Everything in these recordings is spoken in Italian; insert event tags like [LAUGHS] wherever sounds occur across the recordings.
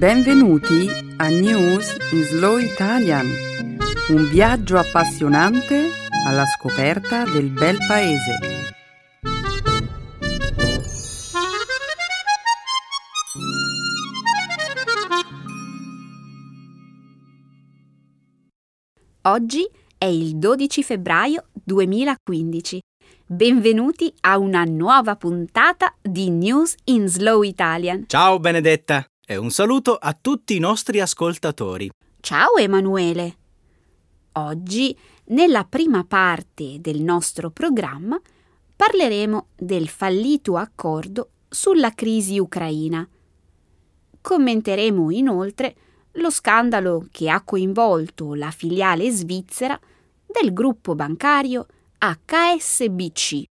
Benvenuti a News in Slow Italian, un viaggio appassionante alla scoperta del bel paese. Oggi è il 12 febbraio 2015. Benvenuti a una nuova puntata di News in Slow Italian. Ciao Benedetta e un saluto a tutti i nostri ascoltatori. Ciao Emanuele. Oggi, nella prima parte del nostro programma, parleremo del fallito accordo sulla crisi ucraina. Commenteremo inoltre lo scandalo che ha coinvolto la filiale svizzera del gruppo bancario HSBC,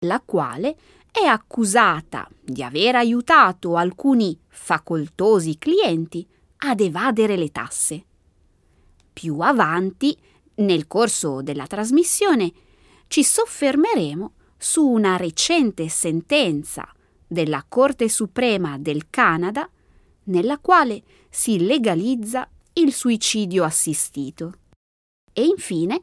la quale è accusata di aver aiutato alcuni facoltosi clienti ad evadere le tasse. Più avanti, nel corso della trasmissione, ci soffermeremo su una recente sentenza della Corte Suprema del Canada nella quale si legalizza il suicidio assistito. E infine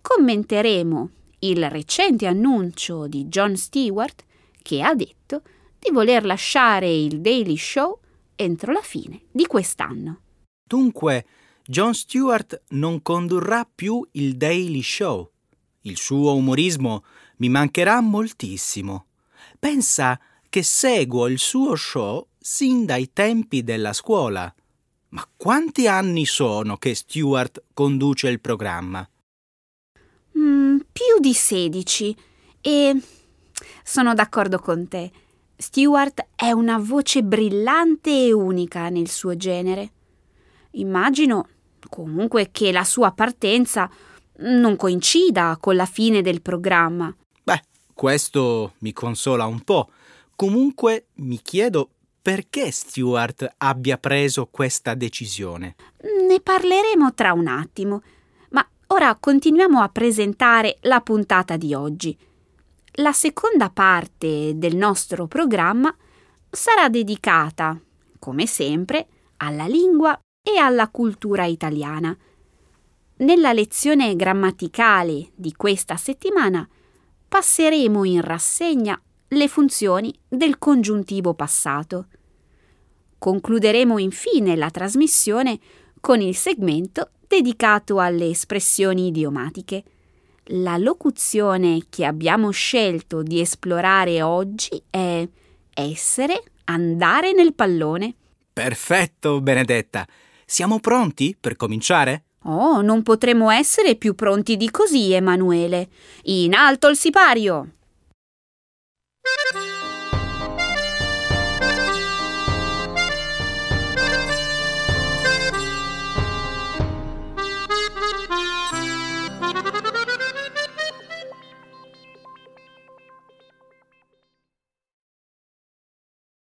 commenteremo il recente annuncio di Jon Stewart che ha detto di voler lasciare il Daily Show entro la fine di quest'anno. Dunque, Jon Stewart non condurrà più il Daily Show. Il suo umorismo mi mancherà moltissimo. Pensa che seguo il suo show sin dai tempi della scuola. Ma quanti anni sono che Stewart conduce il programma? Mm, più di 16 e sono d'accordo con te. Stewart è una voce brillante e unica nel suo genere. Immagino comunque che la sua partenza non coincida con la fine del programma. Beh, questo mi consola un po'. Comunque mi chiedo perché Stewart abbia preso questa decisione. Ne parleremo tra un attimo, ora continuiamo a presentare la puntata di oggi. La seconda parte del nostro programma sarà dedicata, come sempre, alla lingua e alla cultura italiana. Nella lezione grammaticale di questa settimana passeremo in rassegna le funzioni del congiuntivo passato. Concluderemo infine la trasmissione con il segmento dedicato alle espressioni idiomatiche. La locuzione che abbiamo scelto di esplorare oggi è essere, andare nel pallone. Perfetto, Benedetta. Siamo pronti per cominciare? Oh, non potremo essere più pronti di così, Emanuele. In alto il sipario!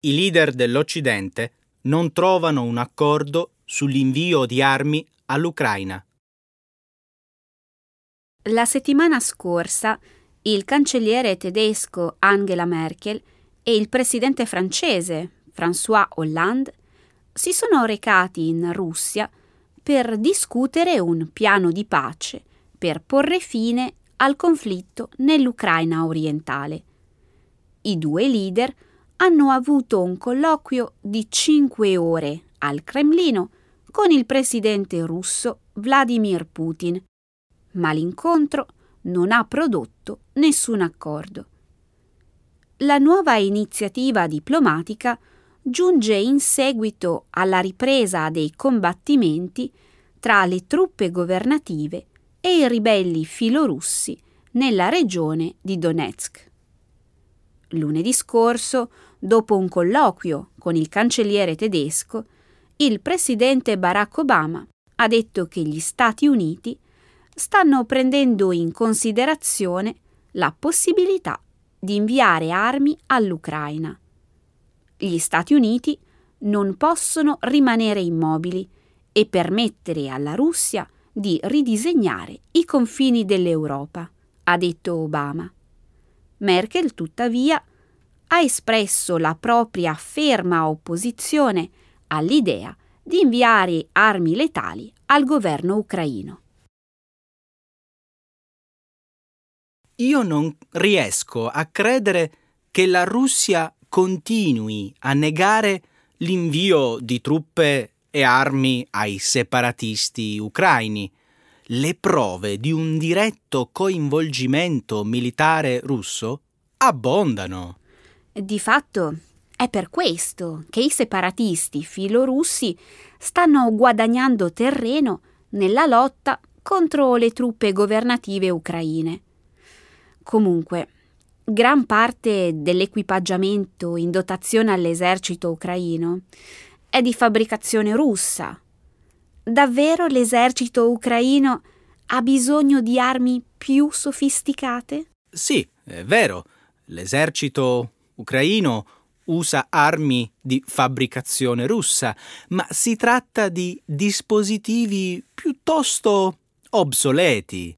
I leader dell'Occidente non trovano un accordo sull'invio di armi all'Ucraina. La settimana scorsa il cancelliere tedesco Angela Merkel e il presidente francese François Hollande si sono recati in Russia per discutere un piano di pace per porre fine al conflitto nell'Ucraina orientale. I due leader hanno avuto un colloquio di cinque ore al Cremlino con il presidente russo Vladimir Putin, ma l'incontro non ha prodotto nessun accordo. La nuova iniziativa diplomatica giunge in seguito alla ripresa dei combattimenti tra le truppe governative e i ribelli filorussi nella regione di Donetsk. Lunedì scorso dopo un colloquio con il cancelliere tedesco, il presidente Barack Obama ha detto che gli Stati Uniti stanno prendendo in considerazione la possibilità di inviare armi all'Ucraina. Gli Stati Uniti non possono rimanere immobili e permettere alla Russia di ridisegnare i confini dell'Europa, ha detto Obama. Merkel, tuttavia, ha espresso la propria ferma opposizione all'idea di inviare armi letali al governo ucraino. Io non riesco a credere che la Russia continui a negare l'invio di truppe e armi ai separatisti ucraini. Le prove di un diretto coinvolgimento militare russo abbondano. Di fatto è per questo che i separatisti filorussi stanno guadagnando terreno nella lotta contro le truppe governative ucraine. Comunque, gran parte dell'equipaggiamento in dotazione all'esercito ucraino è di fabbricazione russa. Davvero l'esercito ucraino ha bisogno di armi più sofisticate? Sì, è vero. L'esercito ucraino usa armi di fabbricazione russa, ma si tratta di dispositivi piuttosto obsoleti.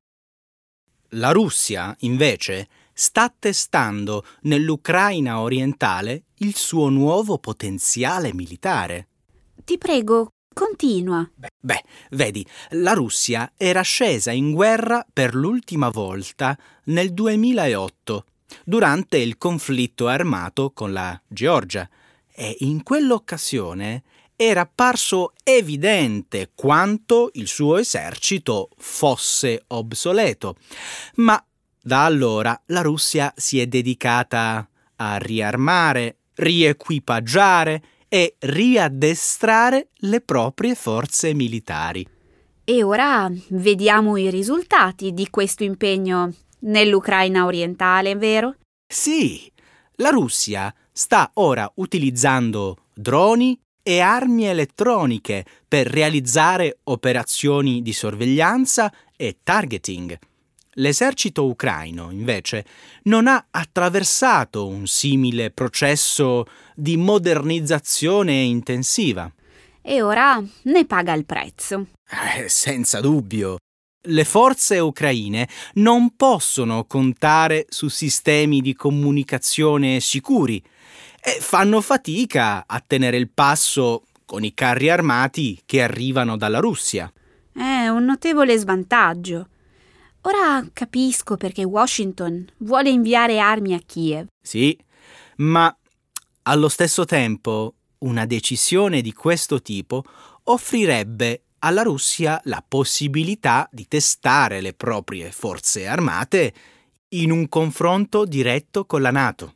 La Russia, invece, sta testando nell'Ucraina orientale il suo nuovo potenziale militare. Ti prego, continua. Beh, beh, vedi, la Russia era scesa in guerra per l'ultima volta nel 2008 durante il conflitto armato con la Georgia e in quell'occasione era apparso evidente quanto il suo esercito fosse obsoleto. Ma da allora la Russia si è dedicata a riarmare, riequipaggiare e riaddestrare le proprie forze militari. E ora vediamo i risultati di questo impegno nell'Ucraina orientale, vero? Sì, la Russia sta ora utilizzando droni e armi elettroniche per realizzare operazioni di sorveglianza e targeting. L'esercito ucraino, invece, non ha attraversato un simile processo di modernizzazione intensiva. E ora ne paga il prezzo. Eh, senza dubbio. Le forze ucraine non possono contare su sistemi di comunicazione sicuri e fanno fatica a tenere il passo con i carri armati che arrivano dalla Russia. È un notevole svantaggio. Ora capisco perché Washington vuole inviare armi a Kiev. Sì, ma allo stesso tempo una decisione di questo tipo offrirebbe alla Russia la possibilità di testare le proprie forze armate in un confronto diretto con la Nato.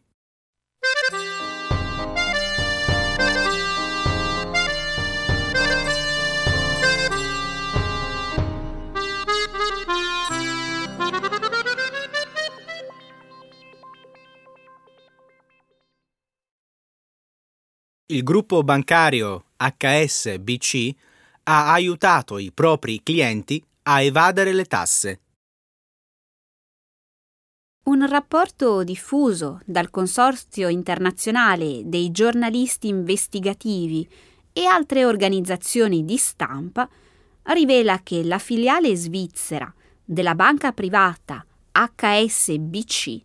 Il gruppo bancario HSBC ha aiutato i propri clienti a evadere le tasse. Un rapporto diffuso dal Consorzio internazionale dei giornalisti investigativi e altre organizzazioni di stampa rivela che la filiale svizzera della banca privata HSBC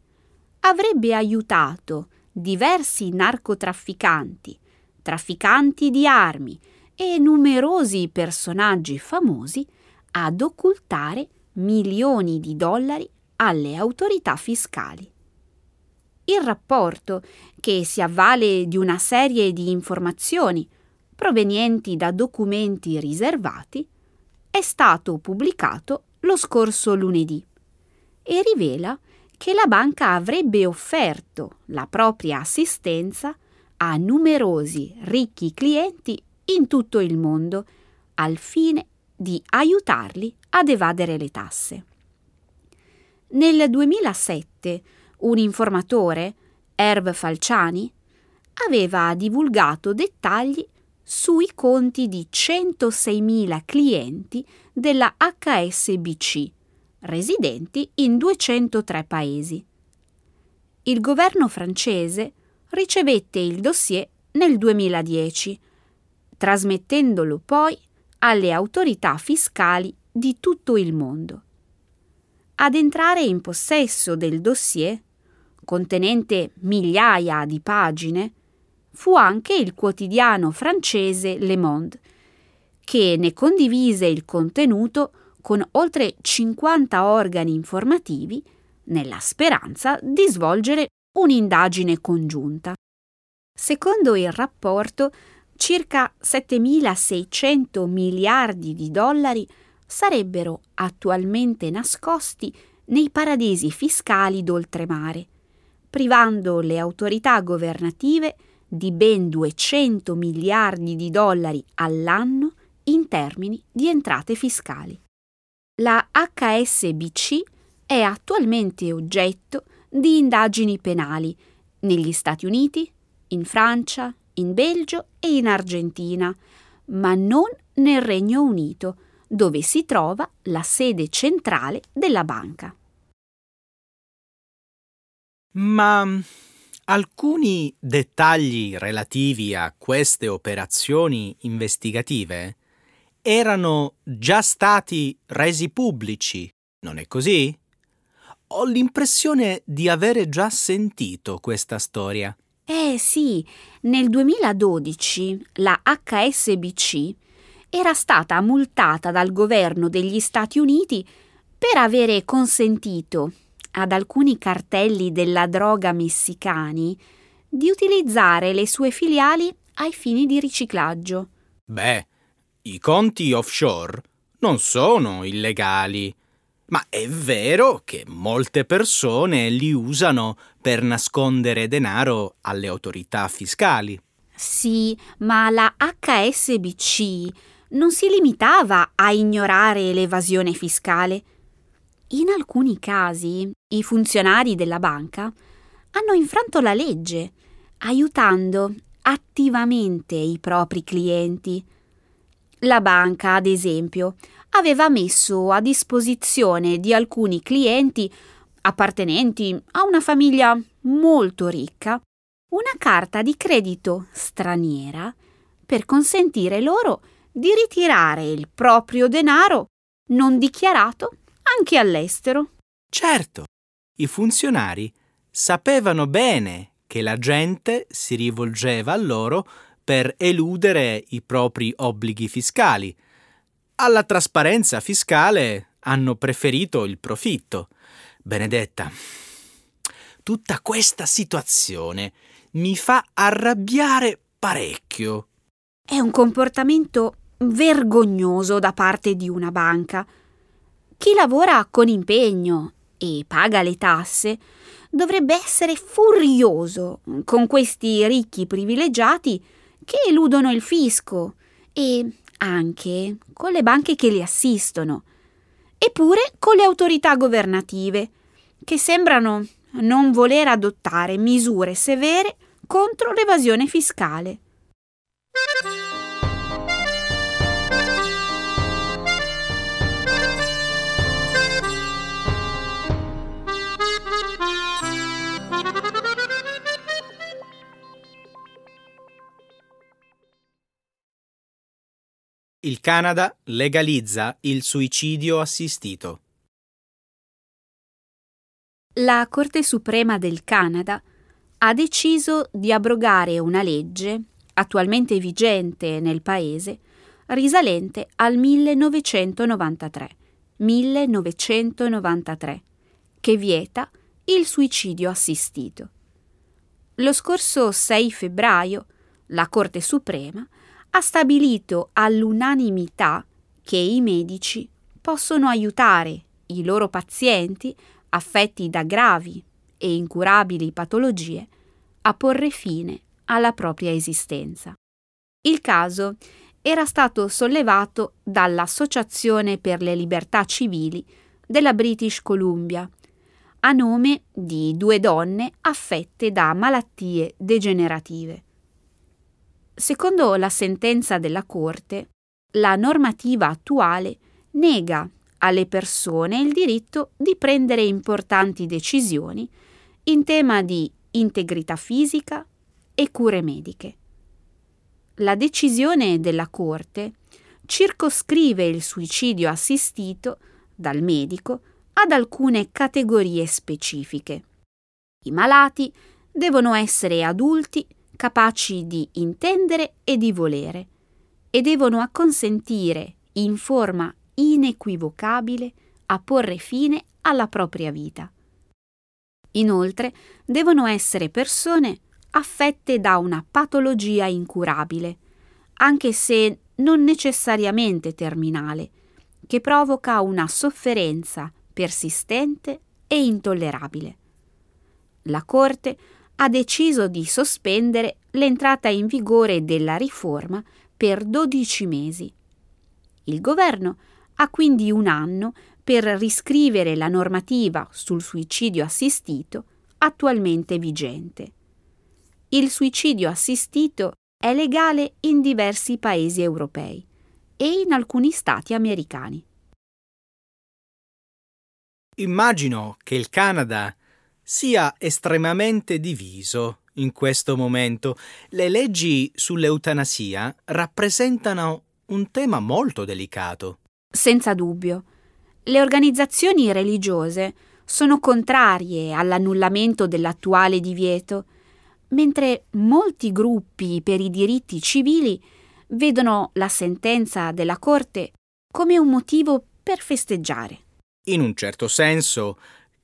avrebbe aiutato diversi narcotrafficanti, trafficanti di armi e numerosi personaggi famosi ad occultare milioni di dollari alle autorità fiscali. Il rapporto, che si avvale di una serie di informazioni provenienti da documenti riservati, è stato pubblicato lo scorso lunedì e rivela che la banca avrebbe offerto la propria assistenza a numerosi ricchi clienti in tutto il mondo al fine di aiutarli ad evadere le tasse. Nel 2007 un informatore, Erv Falciani, aveva divulgato dettagli sui conti di 106.000 clienti della HSBC, residenti in 203 paesi. Il governo francese ricevette il dossier nel 2010 trasmettendolo poi alle autorità fiscali di tutto il mondo. Ad entrare in possesso del dossier, contenente migliaia di pagine, fu anche il quotidiano francese Le Monde, che ne condivise il contenuto con oltre 50 organi informativi nella speranza di svolgere un'indagine congiunta. Secondo il rapporto, circa 7.600 miliardi di dollari sarebbero attualmente nascosti nei paradisi fiscali d'oltremare, privando le autorità governative di ben 200 miliardi di dollari all'anno in termini di entrate fiscali. La HSBC è attualmente oggetto di indagini penali negli Stati Uniti, in Francia, in Belgio e in Argentina, ma non nel Regno Unito, dove si trova la sede centrale della banca. Ma mm, alcuni dettagli relativi a queste operazioni investigative erano già stati resi pubblici, non è così? Ho l'impressione di avere già sentito questa storia. Eh sì, nel 2012 la HSBC era stata multata dal governo degli Stati Uniti per avere consentito ad alcuni cartelli della droga messicani di utilizzare le sue filiali ai fini di riciclaggio. Beh, i conti offshore non sono illegali, ma è vero che molte persone li usano per nascondere denaro alle autorità fiscali. Sì, ma la HSBC non si limitava a ignorare l'evasione fiscale. In alcuni casi i funzionari della banca hanno infranto la legge, aiutando attivamente i propri clienti. La banca, ad esempio, aveva messo a disposizione di alcuni clienti appartenenti a una famiglia molto ricca una carta di credito straniera per consentire loro di ritirare il proprio denaro non dichiarato anche all'estero. Certo, i funzionari sapevano bene che la gente si rivolgeva a loro per eludere i propri obblighi fiscali. Alla trasparenza fiscale hanno preferito il profitto. Benedetta, tutta questa situazione mi fa arrabbiare parecchio. È un comportamento vergognoso da parte di una banca. Chi lavora con impegno e paga le tasse dovrebbe essere furioso con questi ricchi privilegiati che eludono il fisco e anche con le banche che li assistono, eppure con le autorità governative, che sembrano non voler adottare misure severe contro l'evasione fiscale. Il Canada legalizza il suicidio assistito. La Corte Suprema del Canada ha deciso di abrogare una legge attualmente vigente nel paese risalente al 1993, 1993 che vieta il suicidio assistito. Lo scorso 6 febbraio la Corte Suprema ha stabilito all'unanimità che i medici possono aiutare i loro pazienti affetti da gravi e incurabili patologie a porre fine alla propria esistenza. Il caso era stato sollevato dall'Associazione per le libertà civili della British Columbia, a nome di due donne affette da malattie degenerative. Secondo la sentenza della Corte, la normativa attuale nega alle persone il diritto di prendere importanti decisioni in tema di integrità fisica e cure mediche. La decisione della Corte circoscrive il suicidio assistito dal medico ad alcune categorie specifiche. I malati devono essere adulti capaci di intendere e di volere, e devono acconsentire in forma inequivocabile a porre fine alla propria vita. Inoltre devono essere persone affette da una patologia incurabile, anche se non necessariamente terminale, che provoca una sofferenza persistente e intollerabile. La Corte ha deciso di sospendere l'entrata in vigore della riforma per 12 mesi. Il governo ha quindi un anno per riscrivere la normativa sul suicidio assistito attualmente vigente. Il suicidio assistito è legale in diversi paesi europei e in alcuni stati americani. Immagino che il Canada sia estremamente diviso in questo momento. Le leggi sull'eutanasia rappresentano un tema molto delicato. Senza dubbio. Le organizzazioni religiose sono contrarie all'annullamento dell'attuale divieto, mentre molti gruppi per i diritti civili vedono la sentenza della Corte come un motivo per festeggiare. In un certo senso,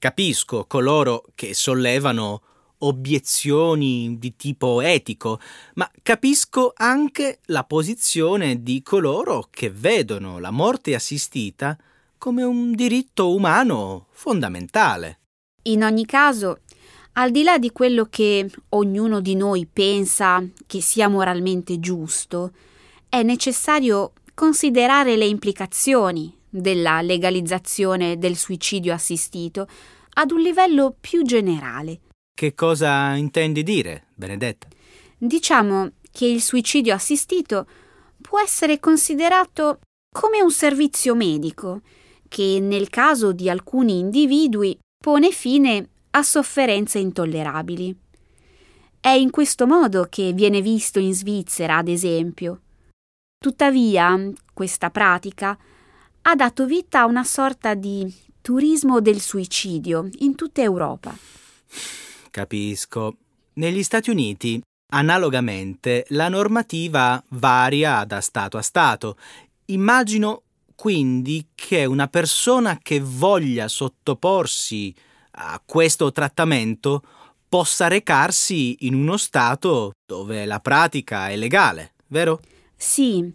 capisco coloro che sollevano obiezioni di tipo etico, ma capisco anche la posizione di coloro che vedono la morte assistita come un diritto umano fondamentale. In ogni caso, al di là di quello che ognuno di noi pensa che sia moralmente giusto, è necessario considerare le implicazioni della legalizzazione del suicidio assistito ad un livello più generale che cosa intendi dire, Benedetta? Diciamo che il suicidio assistito può essere considerato come un servizio medico che nel caso di alcuni individui pone fine a sofferenze intollerabili. È in questo modo che viene visto in Svizzera, ad esempio. Tuttavia, questa pratica ha dato vita a una sorta di turismo del suicidio in tutta Europa. Capisco. Negli Stati Uniti, analogamente, la normativa varia da Stato a Stato. Immagino quindi che una persona che voglia sottoporsi a questo trattamento possa recarsi in uno Stato dove la pratica è legale, vero? Sì,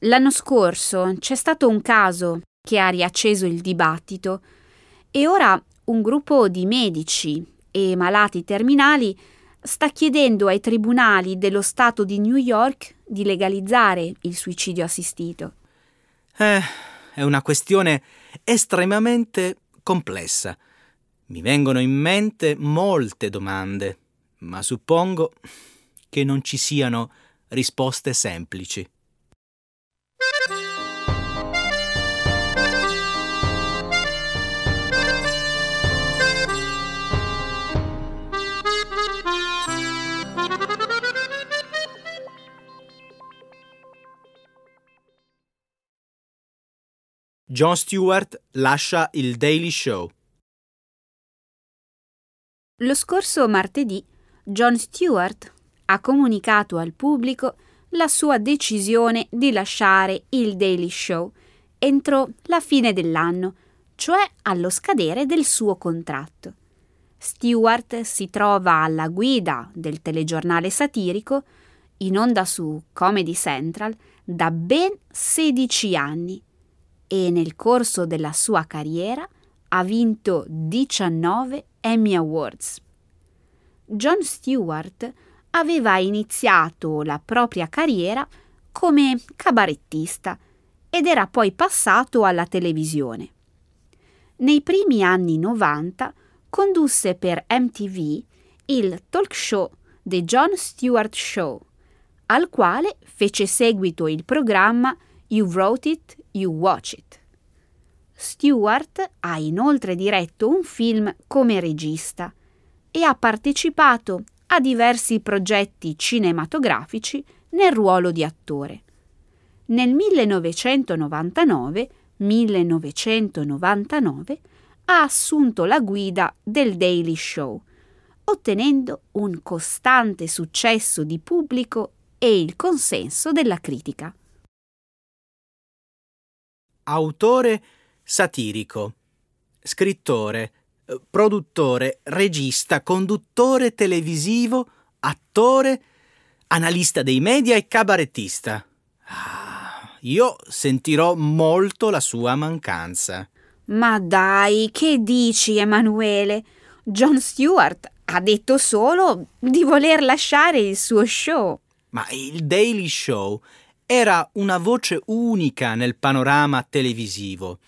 l'anno scorso c'è stato un caso che ha riacceso il dibattito e ora un gruppo di medici e malati terminali sta chiedendo ai tribunali dello Stato di New York di legalizzare il suicidio assistito. Eh, è una questione estremamente complessa. Mi vengono in mente molte domande, ma suppongo che non ci siano risposte semplici. Jon Stewart lascia il Daily Show. Lo scorso martedì Jon Stewart ha comunicato al pubblico la sua decisione di lasciare il Daily Show entro la fine dell'anno, cioè allo scadere del suo contratto. Stewart si trova alla guida del telegiornale satirico, in onda su Comedy Central, da ben 16 anni e nel corso della sua carriera ha vinto 19 Emmy Awards. Jon Stewart aveva iniziato la propria carriera come cabarettista ed era poi passato alla televisione. Nei primi anni 90 condusse per MTV il talk show The Jon Stewart Show, al quale fece seguito il programma You Wrote It, You Watch It. Stewart ha inoltre diretto un film come regista e ha partecipato a diversi progetti cinematografici nel ruolo di attore. Nel 1999, 1999 ha assunto la guida del Daily Show, ottenendo un costante successo di pubblico e il consenso della critica. Autore satirico, scrittore, eh, produttore, regista, conduttore televisivo, attore, analista dei media e cabarettista. Ah, io sentirò molto la sua mancanza. Ma dai, che dici, Emanuele? John Stewart ha detto solo di voler lasciare il suo show. Ma il Daily Show era una voce unica nel panorama televisivo.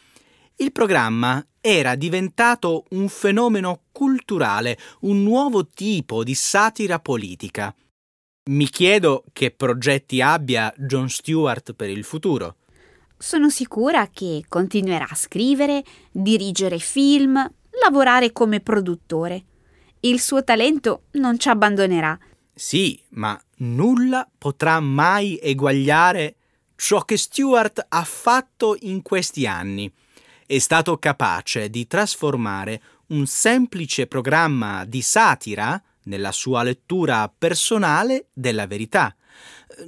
Il programma era diventato un fenomeno culturale, un nuovo tipo di satira politica. Mi chiedo che progetti abbia John Stewart per il futuro. Sono sicura che continuerà a scrivere, dirigere film, lavorare come produttore. Il suo talento non ci abbandonerà. Sì, ma nulla potrà mai eguagliare ciò che Stewart ha fatto in questi anni è stato capace di trasformare un semplice programma di satira nella sua lettura personale della verità.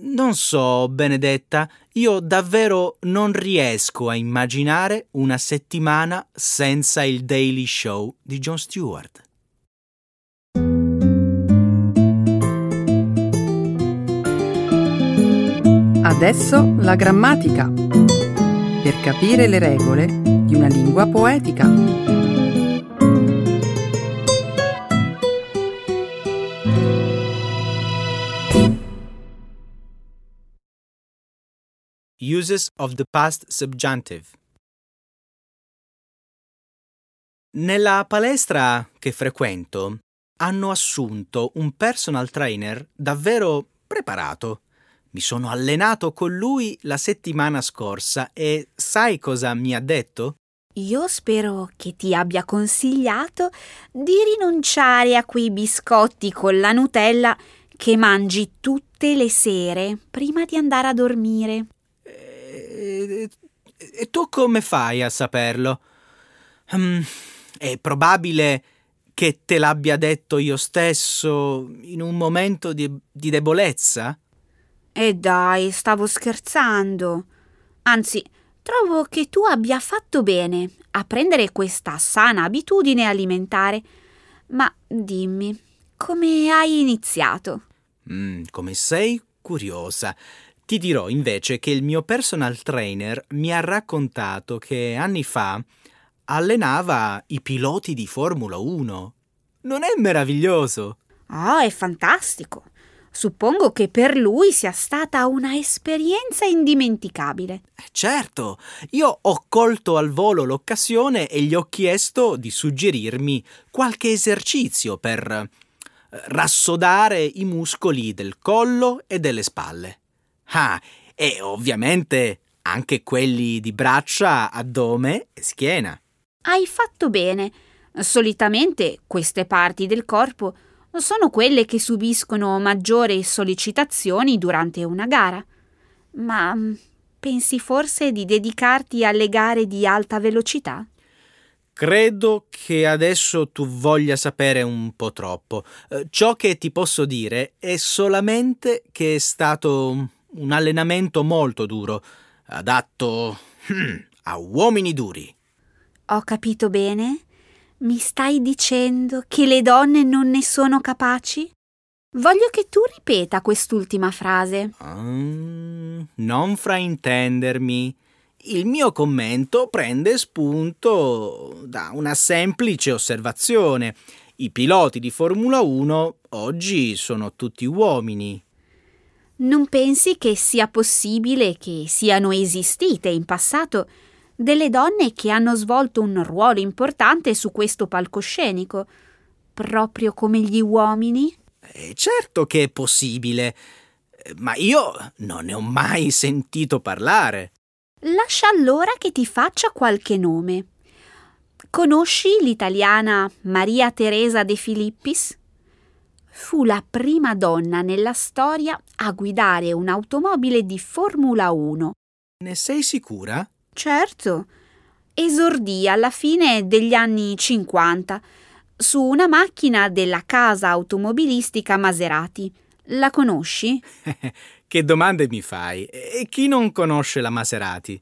Non so, Benedetta, io davvero non riesco a immaginare una settimana senza il Daily Show di Jon Stewart. Adesso la grammatica. Per capire le regole di una lingua poetica. Uses of the past subjunctive. Nella palestra che frequento hanno assunto un personal trainer davvero preparato. Mi sono allenato con lui la settimana scorsa e sai cosa mi ha detto? Io spero che ti abbia consigliato di rinunciare a quei biscotti con la Nutella che mangi tutte le sere prima di andare a dormire. E, e tu come fai a saperlo? Um, è probabile che te l'abbia detto io stesso in un momento di, di debolezza? E dai, stavo scherzando. Anzi, Trovo che tu abbia fatto bene a prendere questa sana abitudine alimentare. Ma dimmi, come hai iniziato? Mm, come sei curiosa. Ti dirò invece che il mio personal trainer mi ha raccontato che anni fa allenava i piloti di Formula 1. Non è meraviglioso? Oh, è fantastico. Suppongo che per lui sia stata una esperienza indimenticabile. Eh, certo, io ho colto al volo l'occasione e gli ho chiesto di suggerirmi qualche esercizio per eh, rassodare i muscoli del collo e delle spalle. Ah, e ovviamente anche quelli di braccia, addome e schiena. Hai fatto bene. Solitamente queste parti del corpo sono quelle che subiscono maggiori sollecitazioni durante una gara. Ma mm, pensi forse di dedicarti alle gare di alta velocità? Credo che adesso tu voglia sapere un po' troppo. Eh, ciò che ti posso dire è solamente che è stato un allenamento molto duro, adatto hmm, a uomini duri. Ho capito bene? Mi stai dicendo che le donne non ne sono capaci? Voglio che tu ripeta quest'ultima frase. Um, non fraintendermi. Il mio commento prende spunto da una semplice osservazione. I piloti di Formula 1 oggi sono tutti uomini. Non pensi che sia possibile che siano esistite in passato delle donne che hanno svolto un ruolo importante su questo palcoscenico, proprio come gli uomini? Eh, certo che è possibile, ma io non ne ho mai sentito parlare. Lascia allora che ti faccia qualche nome. Conosci l'italiana Maria Teresa De Filippis? Fu la prima donna nella storia a guidare un'automobile di Formula 1. Ne sei sicura? Certo. Esordì alla fine degli anni 50 su una macchina della casa automobilistica Maserati. La conosci? [LAUGHS] che domande mi fai? E chi non conosce la Maserati?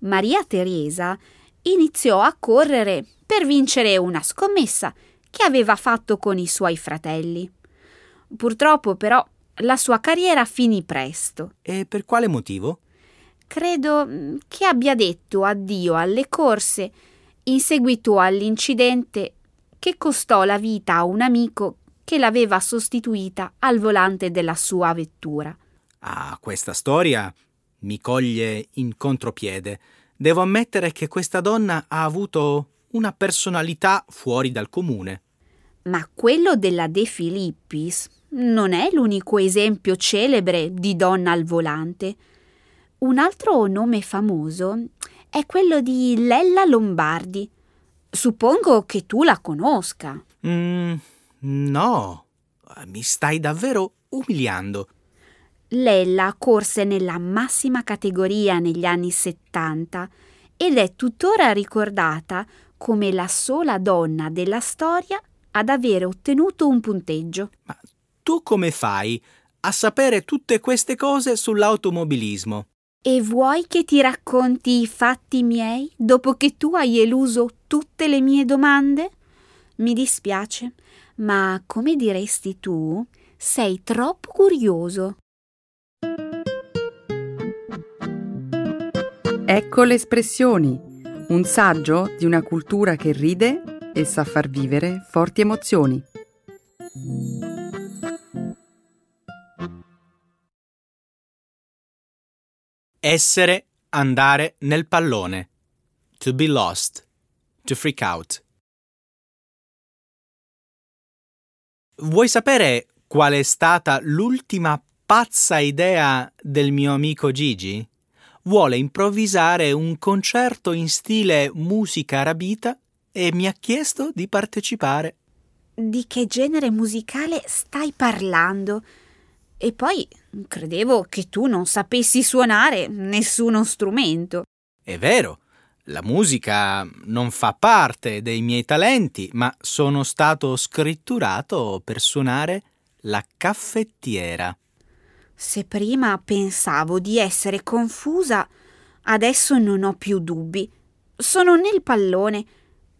Maria Teresa iniziò a correre per vincere una scommessa che aveva fatto con i suoi fratelli. Purtroppo però la sua carriera finì presto. E per quale motivo? Credo mm, che abbia detto addio alle corse in seguito all'incidente che costò la vita a un amico che l'aveva sostituita al volante della sua vettura. Ah, questa storia mi coglie in contropiede. Devo ammettere che questa donna ha avuto una personalità fuori dal comune. Ma quello della De Filippis non è l'unico esempio celebre di donna al volante. Un altro nome famoso è quello di Lella Lombardi. Suppongo che tu la conosca. Mm, no, mi stai davvero umiliando. Lella corse nella massima categoria negli anni 70 ed è tuttora ricordata come la sola donna della storia ad avere ottenuto un punteggio. Ma tu come fai a sapere tutte queste cose sull'automobilismo? E vuoi che ti racconti i fatti miei dopo che tu hai eluso tutte le mie domande? Mi dispiace, ma come diresti tu, sei troppo curioso. Ecco le espressioni, un saggio di una cultura che ride e sa far vivere forti emozioni. Essere, andare nel pallone. To be lost. To freak out. Vuoi sapere qual è stata l'ultima pazza idea del mio amico Gigi? Vuole improvvisare un concerto in stile musica arabita e mi ha chiesto di partecipare. Di che genere musicale stai parlando? E poi credevo che tu non sapessi suonare nessuno strumento. È vero, la musica non fa parte dei miei talenti, ma sono stato scritturato per suonare la caffettiera. Se prima pensavo di essere confusa, adesso non ho più dubbi. Sono nel pallone.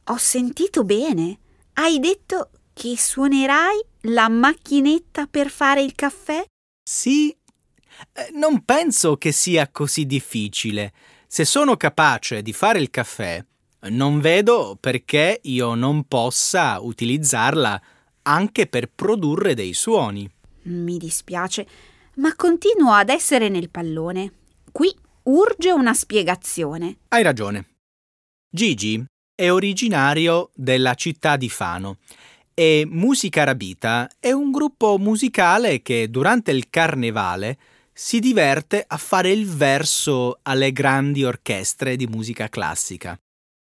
Ho sentito bene. Hai detto che suonerai la macchinetta per fare il caffè? Sì, eh, non penso che sia così difficile. Se sono capace di fare il caffè, non vedo perché io non possa utilizzarla anche per produrre dei suoni. Mi dispiace, ma continuo ad essere nel pallone. Qui urge una spiegazione. Hai ragione. Gigi è originario della città di Fano e Musica Arabita è un gruppo musicale che durante il carnevale si diverte a fare il verso alle grandi orchestre di musica classica.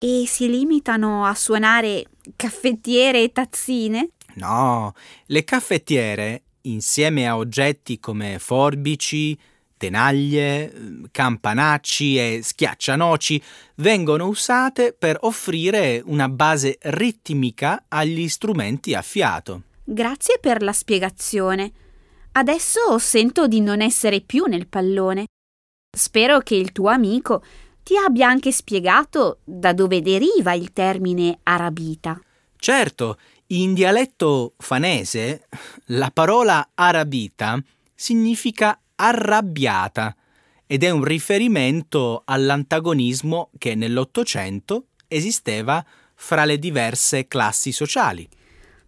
E si limitano a suonare caffettiere e tazzine? No, le caffettiere, insieme a oggetti come forbici, tenaglie, campanacci e schiaccianoci vengono usate per offrire una base ritmica agli strumenti a fiato. Grazie per la spiegazione. Adesso sento di non essere più nel pallone. Spero che il tuo amico ti abbia anche spiegato da dove deriva il termine arabita. Certo, in dialetto fanese la parola arabita significa arrabbiata ed è un riferimento all'antagonismo che nell'Ottocento esisteva fra le diverse classi sociali.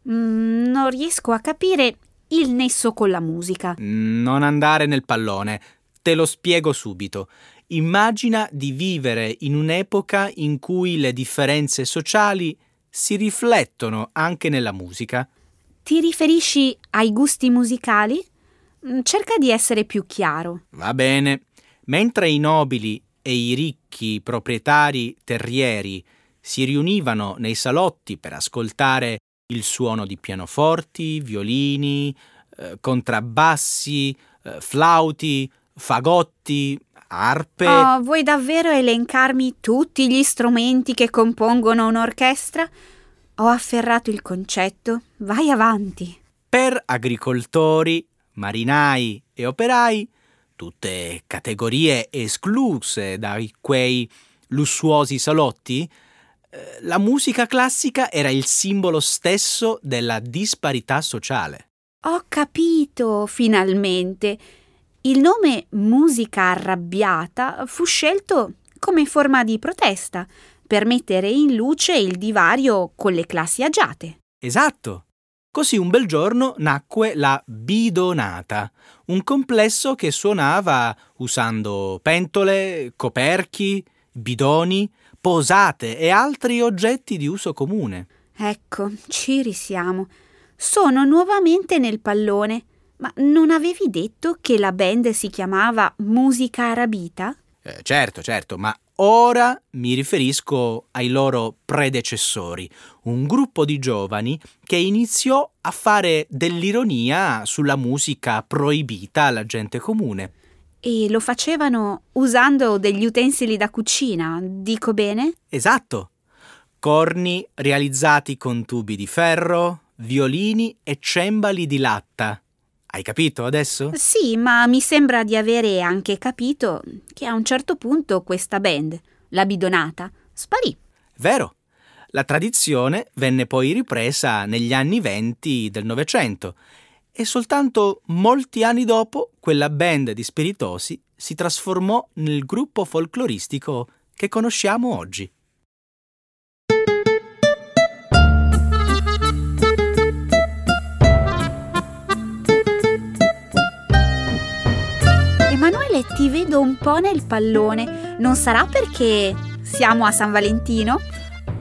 Mm, non riesco a capire il nesso con la musica. Non andare nel pallone, te lo spiego subito. Immagina di vivere in un'epoca in cui le differenze sociali si riflettono anche nella musica. Ti riferisci ai gusti musicali? Mm, cerca di essere più chiaro. Va bene. Mentre i nobili e i ricchi proprietari terrieri si riunivano nei salotti per ascoltare il suono di pianoforti, violini, eh, contrabbassi, eh, flauti, fagotti, arpe. Oh, vuoi davvero elencarmi tutti gli strumenti che compongono un'orchestra? Ho afferrato il concetto. Vai avanti. Per agricoltori, marinai e operai, tutte categorie escluse da quei lussuosi salotti, eh, la musica classica era il simbolo stesso della disparità sociale. Ho capito, finalmente. Il nome musica arrabbiata fu scelto come forma di protesta per mettere in luce il divario con le classi agiate. Esatto. Così un bel giorno nacque la bidonata, un complesso che suonava usando pentole, coperchi, bidoni, posate e altri oggetti di uso comune. Ecco, ci risiamo. Sono nuovamente nel pallone. Ma non avevi detto che la band si chiamava Musica Arabita? Eh, certo, certo, ma ora mi riferisco ai loro predecessori, un gruppo di giovani che iniziò a fare dell'ironia sulla musica proibita alla gente comune. E lo facevano usando degli utensili da cucina, dico bene? Esatto. Corni realizzati con tubi di ferro, violini e cembali di latta. Hai capito adesso? Sì, ma mi sembra di avere anche capito che a un certo punto questa band, la bidonata, sparì. Vero. La tradizione venne poi ripresa negli anni venti del Novecento e soltanto molti anni dopo quella band di spiritosi si trasformò nel gruppo folcloristico che conosciamo oggi. Ti vedo un po' nel pallone. Non sarà perché siamo a San Valentino?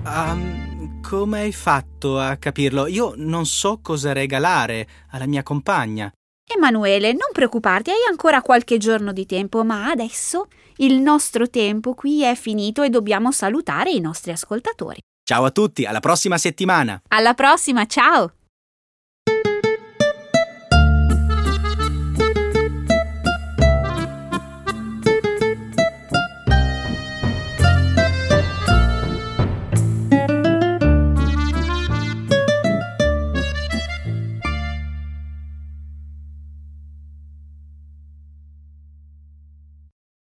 Um, come hai fatto a capirlo? Io non so cosa regalare alla mia compagna. Emanuele, non preoccuparti, hai ancora qualche giorno di tempo, ma adesso il nostro tempo qui è finito e dobbiamo salutare i nostri ascoltatori. Ciao a tutti, alla prossima settimana. Alla prossima, ciao!